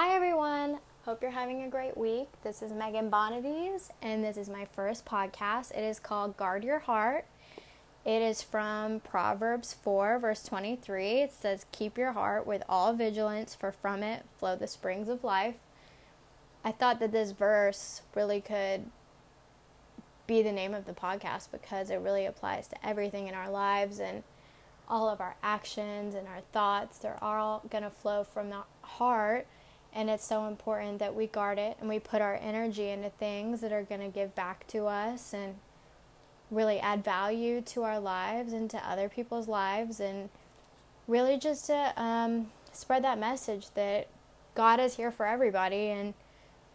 Hi, everyone. Hope you're having a great week. This is Megan Bonides, and this is my first podcast. It is called Guard Your Heart. It is from Proverbs 4, verse 23. It says, Keep your heart with all vigilance, for from it flow the springs of life. I thought that this verse really could be the name of the podcast because it really applies to everything in our lives and all of our actions and our thoughts. They're all going to flow from the heart. And it's so important that we guard it and we put our energy into things that are going to give back to us and really add value to our lives and to other people's lives. And really just to um, spread that message that God is here for everybody. And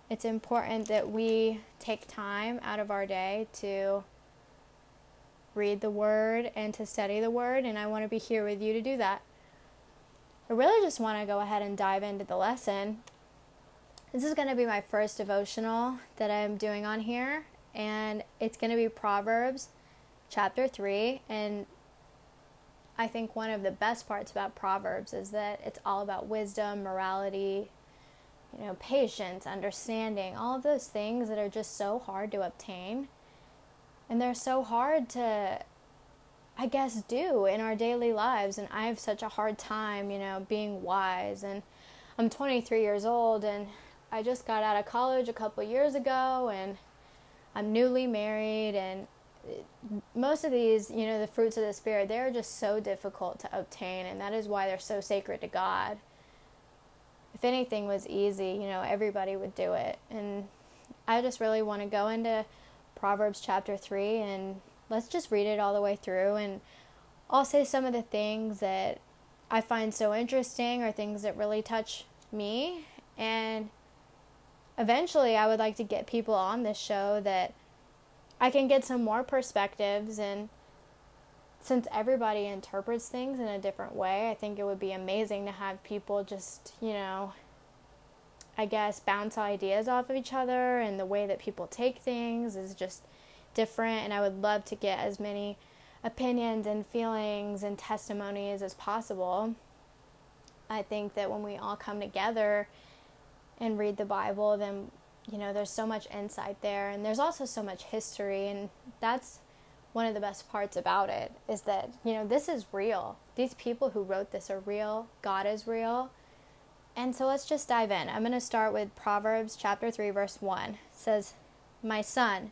it's important that we take time out of our day to read the Word and to study the Word. And I want to be here with you to do that. I really just want to go ahead and dive into the lesson. This is going to be my first devotional that I'm doing on here, and it's going to be Proverbs chapter 3. And I think one of the best parts about Proverbs is that it's all about wisdom, morality, you know, patience, understanding, all of those things that are just so hard to obtain. And they're so hard to I guess, do in our daily lives. And I have such a hard time, you know, being wise. And I'm 23 years old and I just got out of college a couple years ago and I'm newly married. And uh, most of these, you know, the fruits of the Spirit, they're just so difficult to obtain. And that is why they're so sacred to God. If anything was easy, you know, everybody would do it. And I just really want to go into Proverbs chapter 3 and let's just read it all the way through and I'll say some of the things that I find so interesting or things that really touch me and eventually I would like to get people on this show that I can get some more perspectives and since everybody interprets things in a different way, I think it would be amazing to have people just, you know, I guess bounce ideas off of each other and the way that people take things is just different, and I would love to get as many opinions and feelings and testimonies as possible. I think that when we all come together and read the Bible, then you know there's so much insight there, and there's also so much history, and that's one of the best parts about it is that you know this is real. These people who wrote this are real. God is real. And so let's just dive in. I'm going to start with Proverbs chapter 3 verse 1. It says, "My son,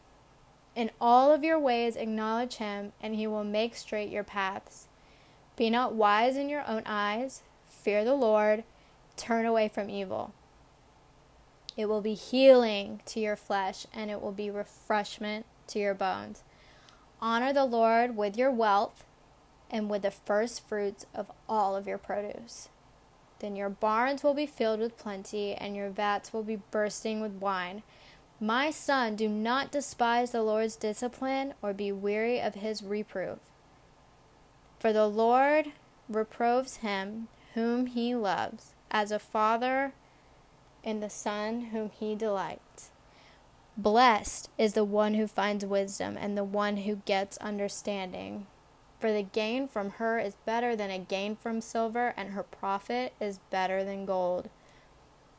In all of your ways acknowledge him, and he will make straight your paths. Be not wise in your own eyes. Fear the Lord. Turn away from evil. It will be healing to your flesh, and it will be refreshment to your bones. Honor the Lord with your wealth and with the first fruits of all of your produce. Then your barns will be filled with plenty, and your vats will be bursting with wine. My son, do not despise the Lord's discipline or be weary of his reproof. For the Lord reproves him whom he loves, as a father in the son whom he delights. Blessed is the one who finds wisdom and the one who gets understanding. For the gain from her is better than a gain from silver, and her profit is better than gold.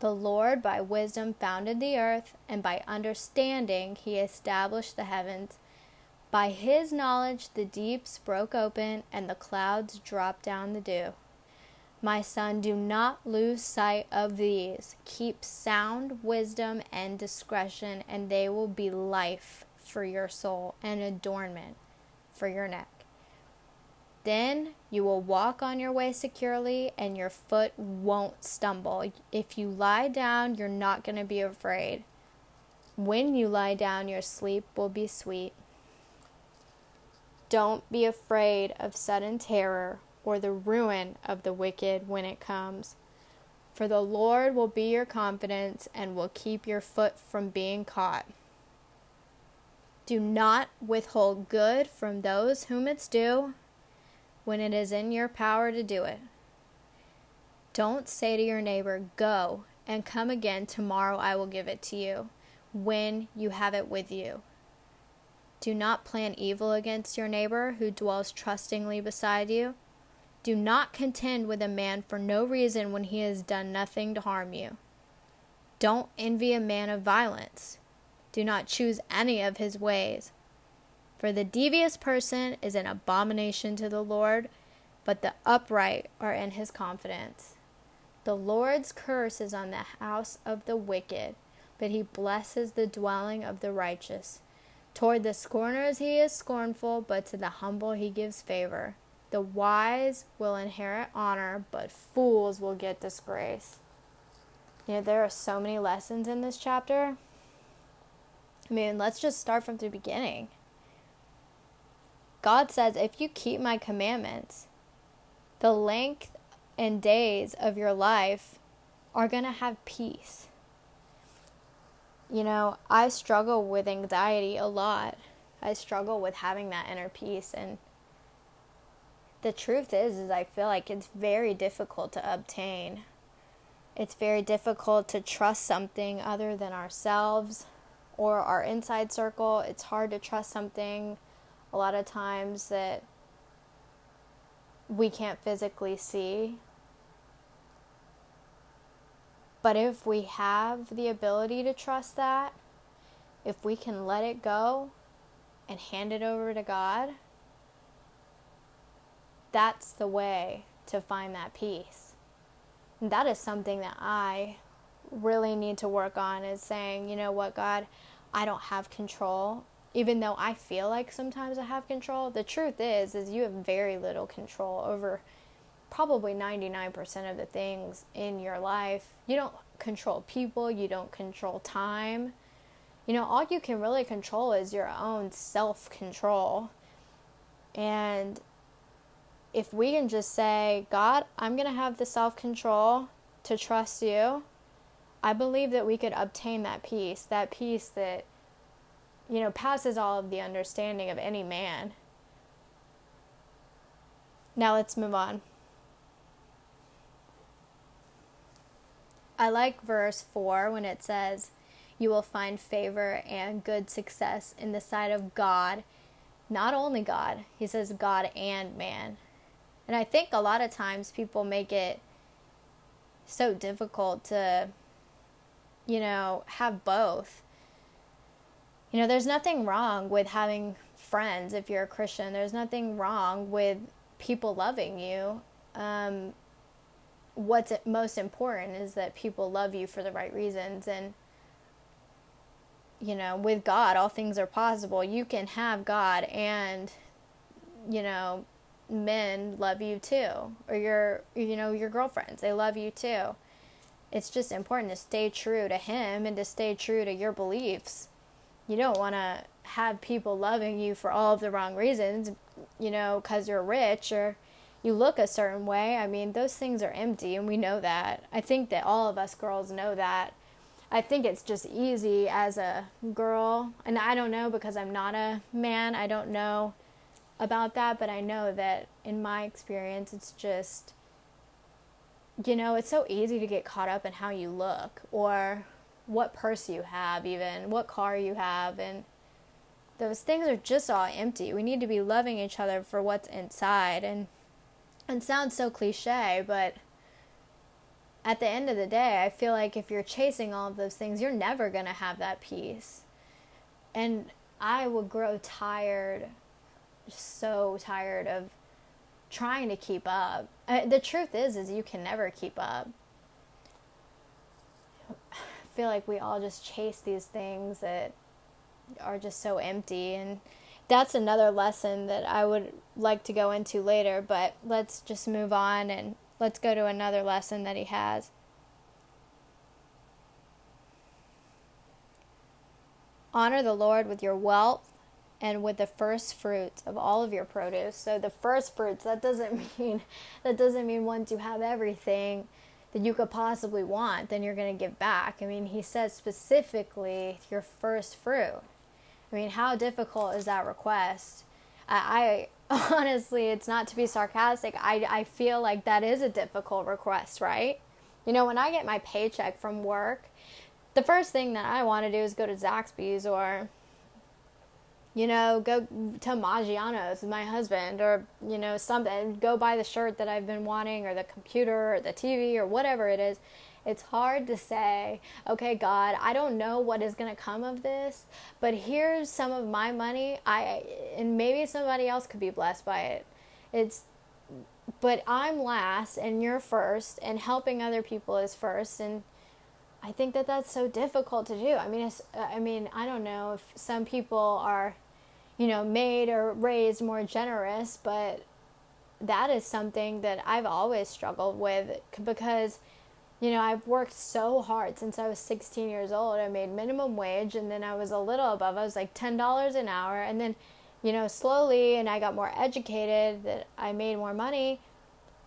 The Lord by wisdom founded the earth, and by understanding he established the heavens. By his knowledge the deeps broke open, and the clouds dropped down the dew. My son, do not lose sight of these. Keep sound wisdom and discretion, and they will be life for your soul and adornment for your neck. Then you will walk on your way securely, and your foot won't stumble. If you lie down, you're not going to be afraid. When you lie down, your sleep will be sweet. Don't be afraid of sudden terror or the ruin of the wicked when it comes. For the Lord will be your confidence and will keep your foot from being caught. Do not withhold good from those whom it's due when it is in your power to do it. Don't say to your neighbor, Go and come again, tomorrow I will give it to you, when you have it with you. Do not plan evil against your neighbor who dwells trustingly beside you. Do not contend with a man for no reason when he has done nothing to harm you. Don't envy a man of violence. Do not choose any of his ways. For the devious person is an abomination to the Lord, but the upright are in his confidence. The Lord's curse is on the house of the wicked, but he blesses the dwelling of the righteous. Toward the scorners he is scornful, but to the humble he gives favor. The wise will inherit honor, but fools will get disgrace. You know, there are so many lessons in this chapter. I mean, let's just start from the beginning. God says, if you keep my commandments, the length and days of your life are going to have peace. You know, I struggle with anxiety a lot. I struggle with having that inner peace and the truth is is I feel like it's very difficult to obtain. It's very difficult to trust something other than ourselves or our inside circle. It's hard to trust something a lot of times that we can't physically see. But if we have the ability to trust that, if we can let it go and hand it over to God, that's the way to find that peace. And that is something that I really need to work on is saying, you know what, God, I don't have control. Even though I feel like sometimes I have control, the truth is is you have very little control over probably 99% of the things in your life. You don't control people, you don't control time. You know, all you can really control is your own self-control. And if we can just say, God, I'm going to have the self control to trust you, I believe that we could obtain that peace, that peace that, you know, passes all of the understanding of any man. Now let's move on. I like verse 4 when it says, You will find favor and good success in the sight of God. Not only God, he says God and man. And I think a lot of times people make it so difficult to, you know, have both. You know, there's nothing wrong with having friends if you're a Christian. There's nothing wrong with people loving you. Um, what's most important is that people love you for the right reasons. And, you know, with God, all things are possible. You can have God and, you know, men love you too or your you know your girlfriends they love you too it's just important to stay true to him and to stay true to your beliefs you don't want to have people loving you for all of the wrong reasons you know cuz you're rich or you look a certain way i mean those things are empty and we know that i think that all of us girls know that I think it's just easy as a girl, and I don't know because I'm not a man. I don't know about that, but I know that in my experience, it's just, you know, it's so easy to get caught up in how you look or what purse you have, even what car you have. And those things are just all empty. We need to be loving each other for what's inside. And it sounds so cliche, but at the end of the day, I feel like if you're chasing all of those things, you're never to have that peace. And I would grow tired so tired of trying to keep up. Uh, the truth is is you can never keep up. Feel like we all just chase these things that are just so empty and that's another lesson that I would like to go into later, but let's just move on and let's go to another lesson that he has. Honor the Lord with your wealth and with the first fruits of all of your produce. So the first fruits that doesn't mean that doesn't mean once you have everything that you could possibly want, then you're going to give back. I mean, he says specifically your first fruit. I mean, how difficult is that request? I, I honestly, it's not to be sarcastic. I, I feel like that is a difficult request, right? You know, when I get my paycheck from work, the first thing that I want to do is go to Zaxby's or, you know, go to Maggiano's with my husband or, you know, something, go buy the shirt that I've been wanting or the computer or the TV or whatever it is. It's hard to say, okay, God, I don't know what is going to come of this, but here's some of my money. I and maybe somebody else could be blessed by it. It's but I'm last and you're first and helping other people is first and I think that that's so difficult to do. I mean, I mean, I don't know if some people are, you know, made or raised more generous, but that is something that I've always struggled with because you know, I've worked so hard since I was 16 years old. I made minimum wage and then I was a little above. I was like $10 an hour and then, you know, slowly and I got more educated that I made more money.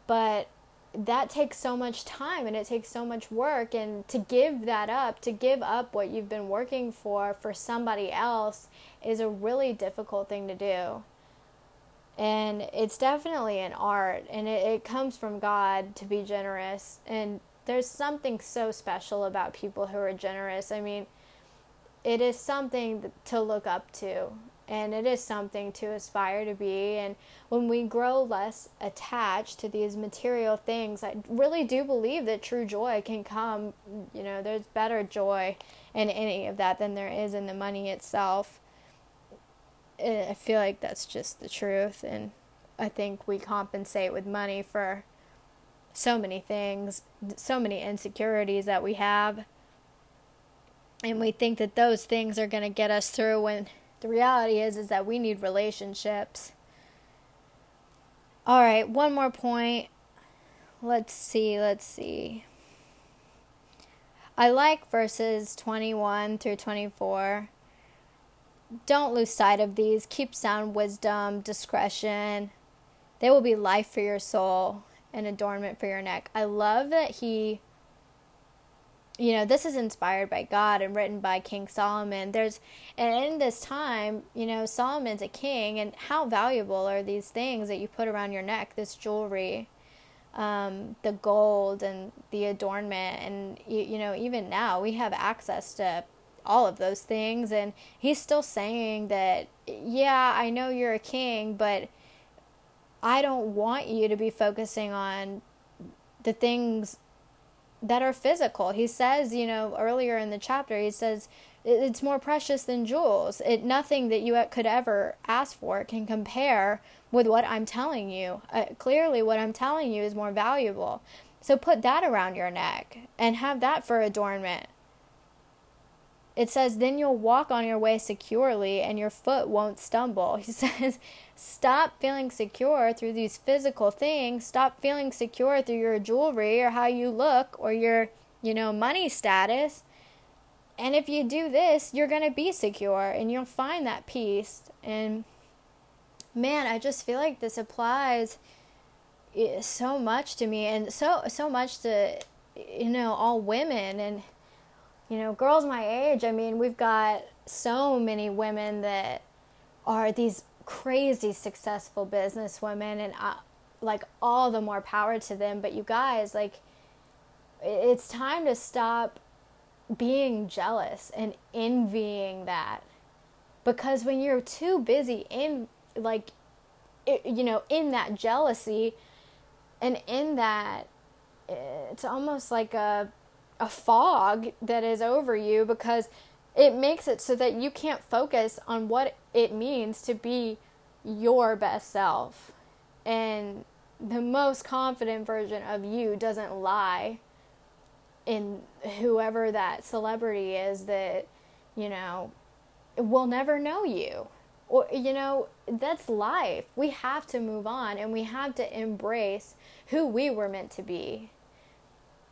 But that takes so much time and it takes so much work and to give that up, to give up what you've been working for for somebody else is a really difficult thing to do. And it's definitely an art and it, it comes from God to be generous and there's something so special about people who are generous. I mean, it is something to look up to and it is something to aspire to be. And when we grow less attached to these material things i really do believe that true joy can come you know there's better joy in any of that than there is in the money itself. I feel like that's just the truth. And i think we compensate with money for so many things, so many insecurities that we have. And we think that those things are going to get us through when the reality is is that we need relationships. All right, one more point. Let's see, let's see. I like verses 21 through 24. Don't lose sight of these. Keep sound wisdom, discretion. They will be life for your soul and adornment for your neck. I love that he you know, this is inspired by God and written by King Solomon. There's, and in this time, you know, Solomon's a king, and how valuable are these things that you put around your neck, this jewelry, um, the gold and the adornment, and you, you know, even now we have access to all of those things, and he's still saying that, yeah, I know you're a king, but I don't want you to be focusing on the things that are physical. He says, you know, earlier in the chapter, he says, it's more precious than jewels. It nothing that you could ever ask for can compare with what I'm telling you. Uh, clearly, what I'm telling you is more valuable. So put that around your neck and have that for adornment. It says, then you'll walk on your way securely and your foot won't stumble. He says, stop feeling secure through these physical things. Stop feeling secure through your jewelry or how you look or your, you know, money status. And if you do this, you're going to be secure and you'll find that peace. And man, I just feel like this applies eh, so much to me and so so much to you know all women and you know, girls my age, I mean, we've got so many women that are these crazy successful business women and uh, like all the more power to them, but you guys, like it's time to stop being jealous and envying that. Because when you're too busy in like you know, in that jealousy and in that it's almost like a a fog that is over you because it makes it so that you can't focus on what it means to be your best self. And the most confident version of you doesn't lie in whoever that celebrity is that, you know, will never know you. Or, you know, that's life. We have to move on and we have to embrace who we were meant to be.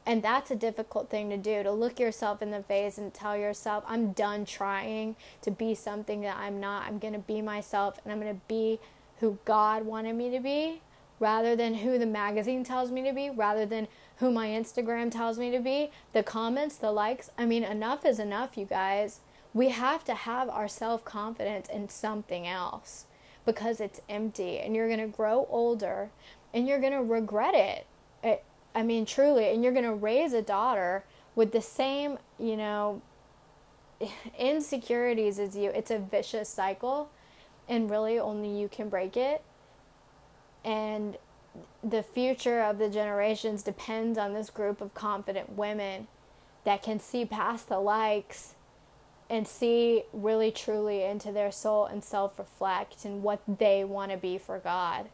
And that's a difficult thing to do to look yourself in the face and tell yourself, I'm done trying to be something that I'm not. I'm going to be myself and I'm going to be who God wanted me to be rather than who the magazine tells me to be, rather than who my Instagram tells me to be. The comments, the likes. I mean, enough is enough, you guys. We have to have our self confidence in something else because it's empty and you're going to grow older and you're going to regret it. it I mean, truly, and you're going to raise a daughter with the same, you know, insecurities as you. It's a vicious cycle, and really only you can break it. And the future of the generations depends on this group of confident women that can see past the likes and see really truly into their soul and self reflect and what they want to be for God.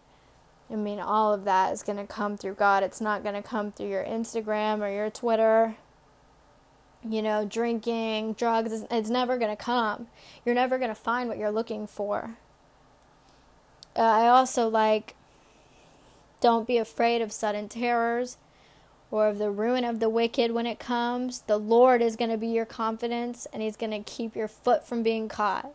I mean, all of that is going to come through God. It's not going to come through your Instagram or your Twitter. You know, drinking, drugs, it's never going to come. You're never going to find what you're looking for. Uh, I also like don't be afraid of sudden terrors or of the ruin of the wicked when it comes. The Lord is going to be your confidence and He's going to keep your foot from being caught.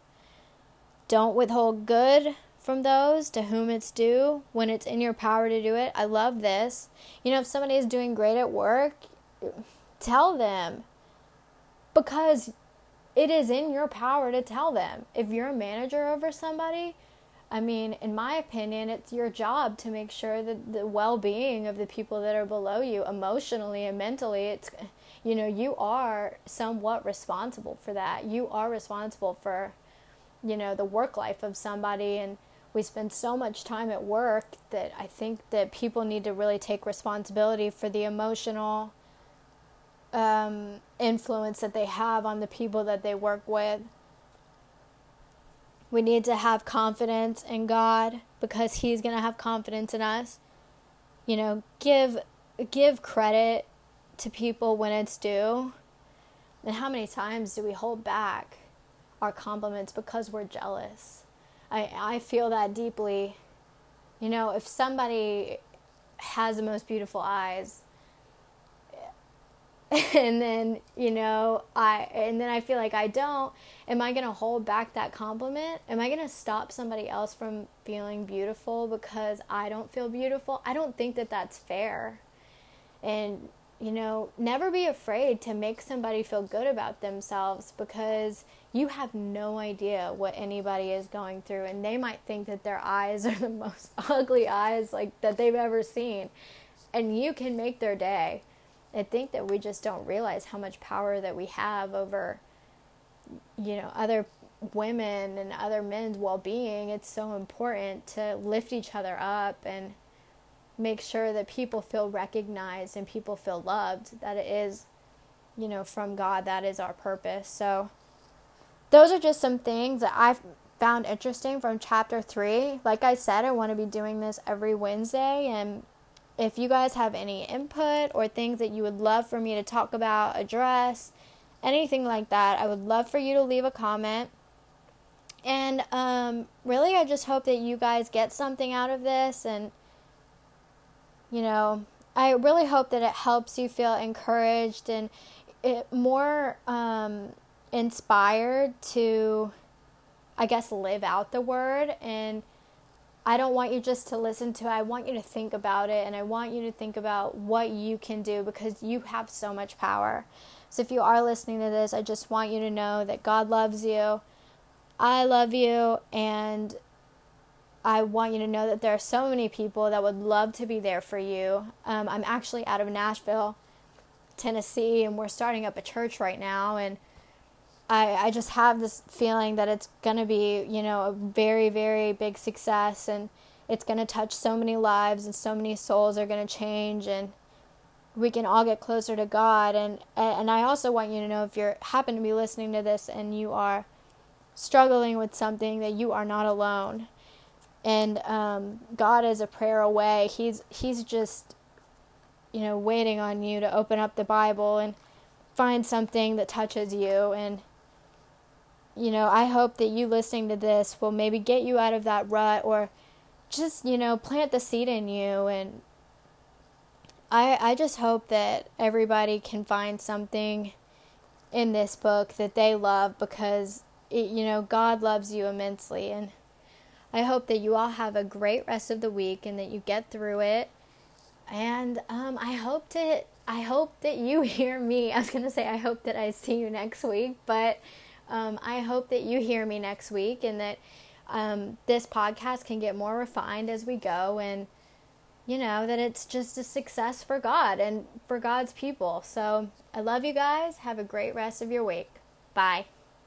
Don't withhold good from those to whom it's due when it's in your power to do it. I love this. You know, if somebody is doing great at work, tell them because it is in your power to tell them. If you're a manager over somebody, I mean, in my opinion, it's your job to make sure that the well being of the people that are below you, emotionally and mentally, it's, you know, you are somewhat responsible for that. You are responsible for, you know, the work life of somebody. And we spend so much time at work that I think that people need to really take responsibility for the emotional um, influence that they have on the people that they work with. We need to have confidence in God because He's going to have confidence in us. You know, give give credit to people when it's due. And how many times do we hold back our compliments because we're jealous? I, I feel that deeply. You know, if somebody has the most beautiful eyes, and then you know i and then i feel like i don't am i going to hold back that compliment? Am i going to stop somebody else from feeling beautiful because i don't feel beautiful? I don't think that that's fair. And you know never be afraid to make somebody feel good about themselves because you have no idea what anybody is going through and they might think that their eyes are the most ugly eyes like that they've ever seen. And you can make their day i think that we just don't realize how much power that we have over you know other women and other men's well-being. It's so important to lift each other up and make sure that people feel recognized and people feel loved that it is you know from god that is our purpose. So those are just some things that I've found interesting from chapter three. Like I said, I want to be doing this every Wednesday. And if you guys have any input or things that you would love for me to talk about, address, anything like that, I would love for you to leave a comment. And um, really, I just hope that you guys get something out of this. And, you know, I really hope that it helps you feel encouraged and it more um, inspired to, I guess, live out the word. And I don't want you just to listen to it. I want you to think about it and I want you to think about what you can do because you have so much power. So if you are listening to this, I just want you to know that God loves you. I love you and I want you to know that there are so many people that would love to be there for you. Um, I'm actually out of Nashville, Tennessee, and we're starting up a church right now. And I, I just have this feeling that it's going to be, you know, a very, very big success and it's going to touch so many lives and so many souls are going to change and we can all get closer to God. And, and I also want you to know if you happen to be listening to this and you are struggling with something that you are not alone. and um, God is a prayer away. He's he's just you know waiting on you to open up the Bible and find something that touches you and you know, I hope that you listening to this will maybe get you out of that rut or just, you know, plant the seed in you and I I just hope that everybody can find something in this book that they love because it, you know, God loves you immensely and I hope that you all have a great rest of the week and that you get through it. And um, I hope to I hope that you hear me. I was going to say I hope that I see you next week, but um, I hope that you hear me next week and that um, this podcast can get more refined as we go and you know that it's just a success for God and for God's people. So I love you guys. Have a great rest of your week. Bye.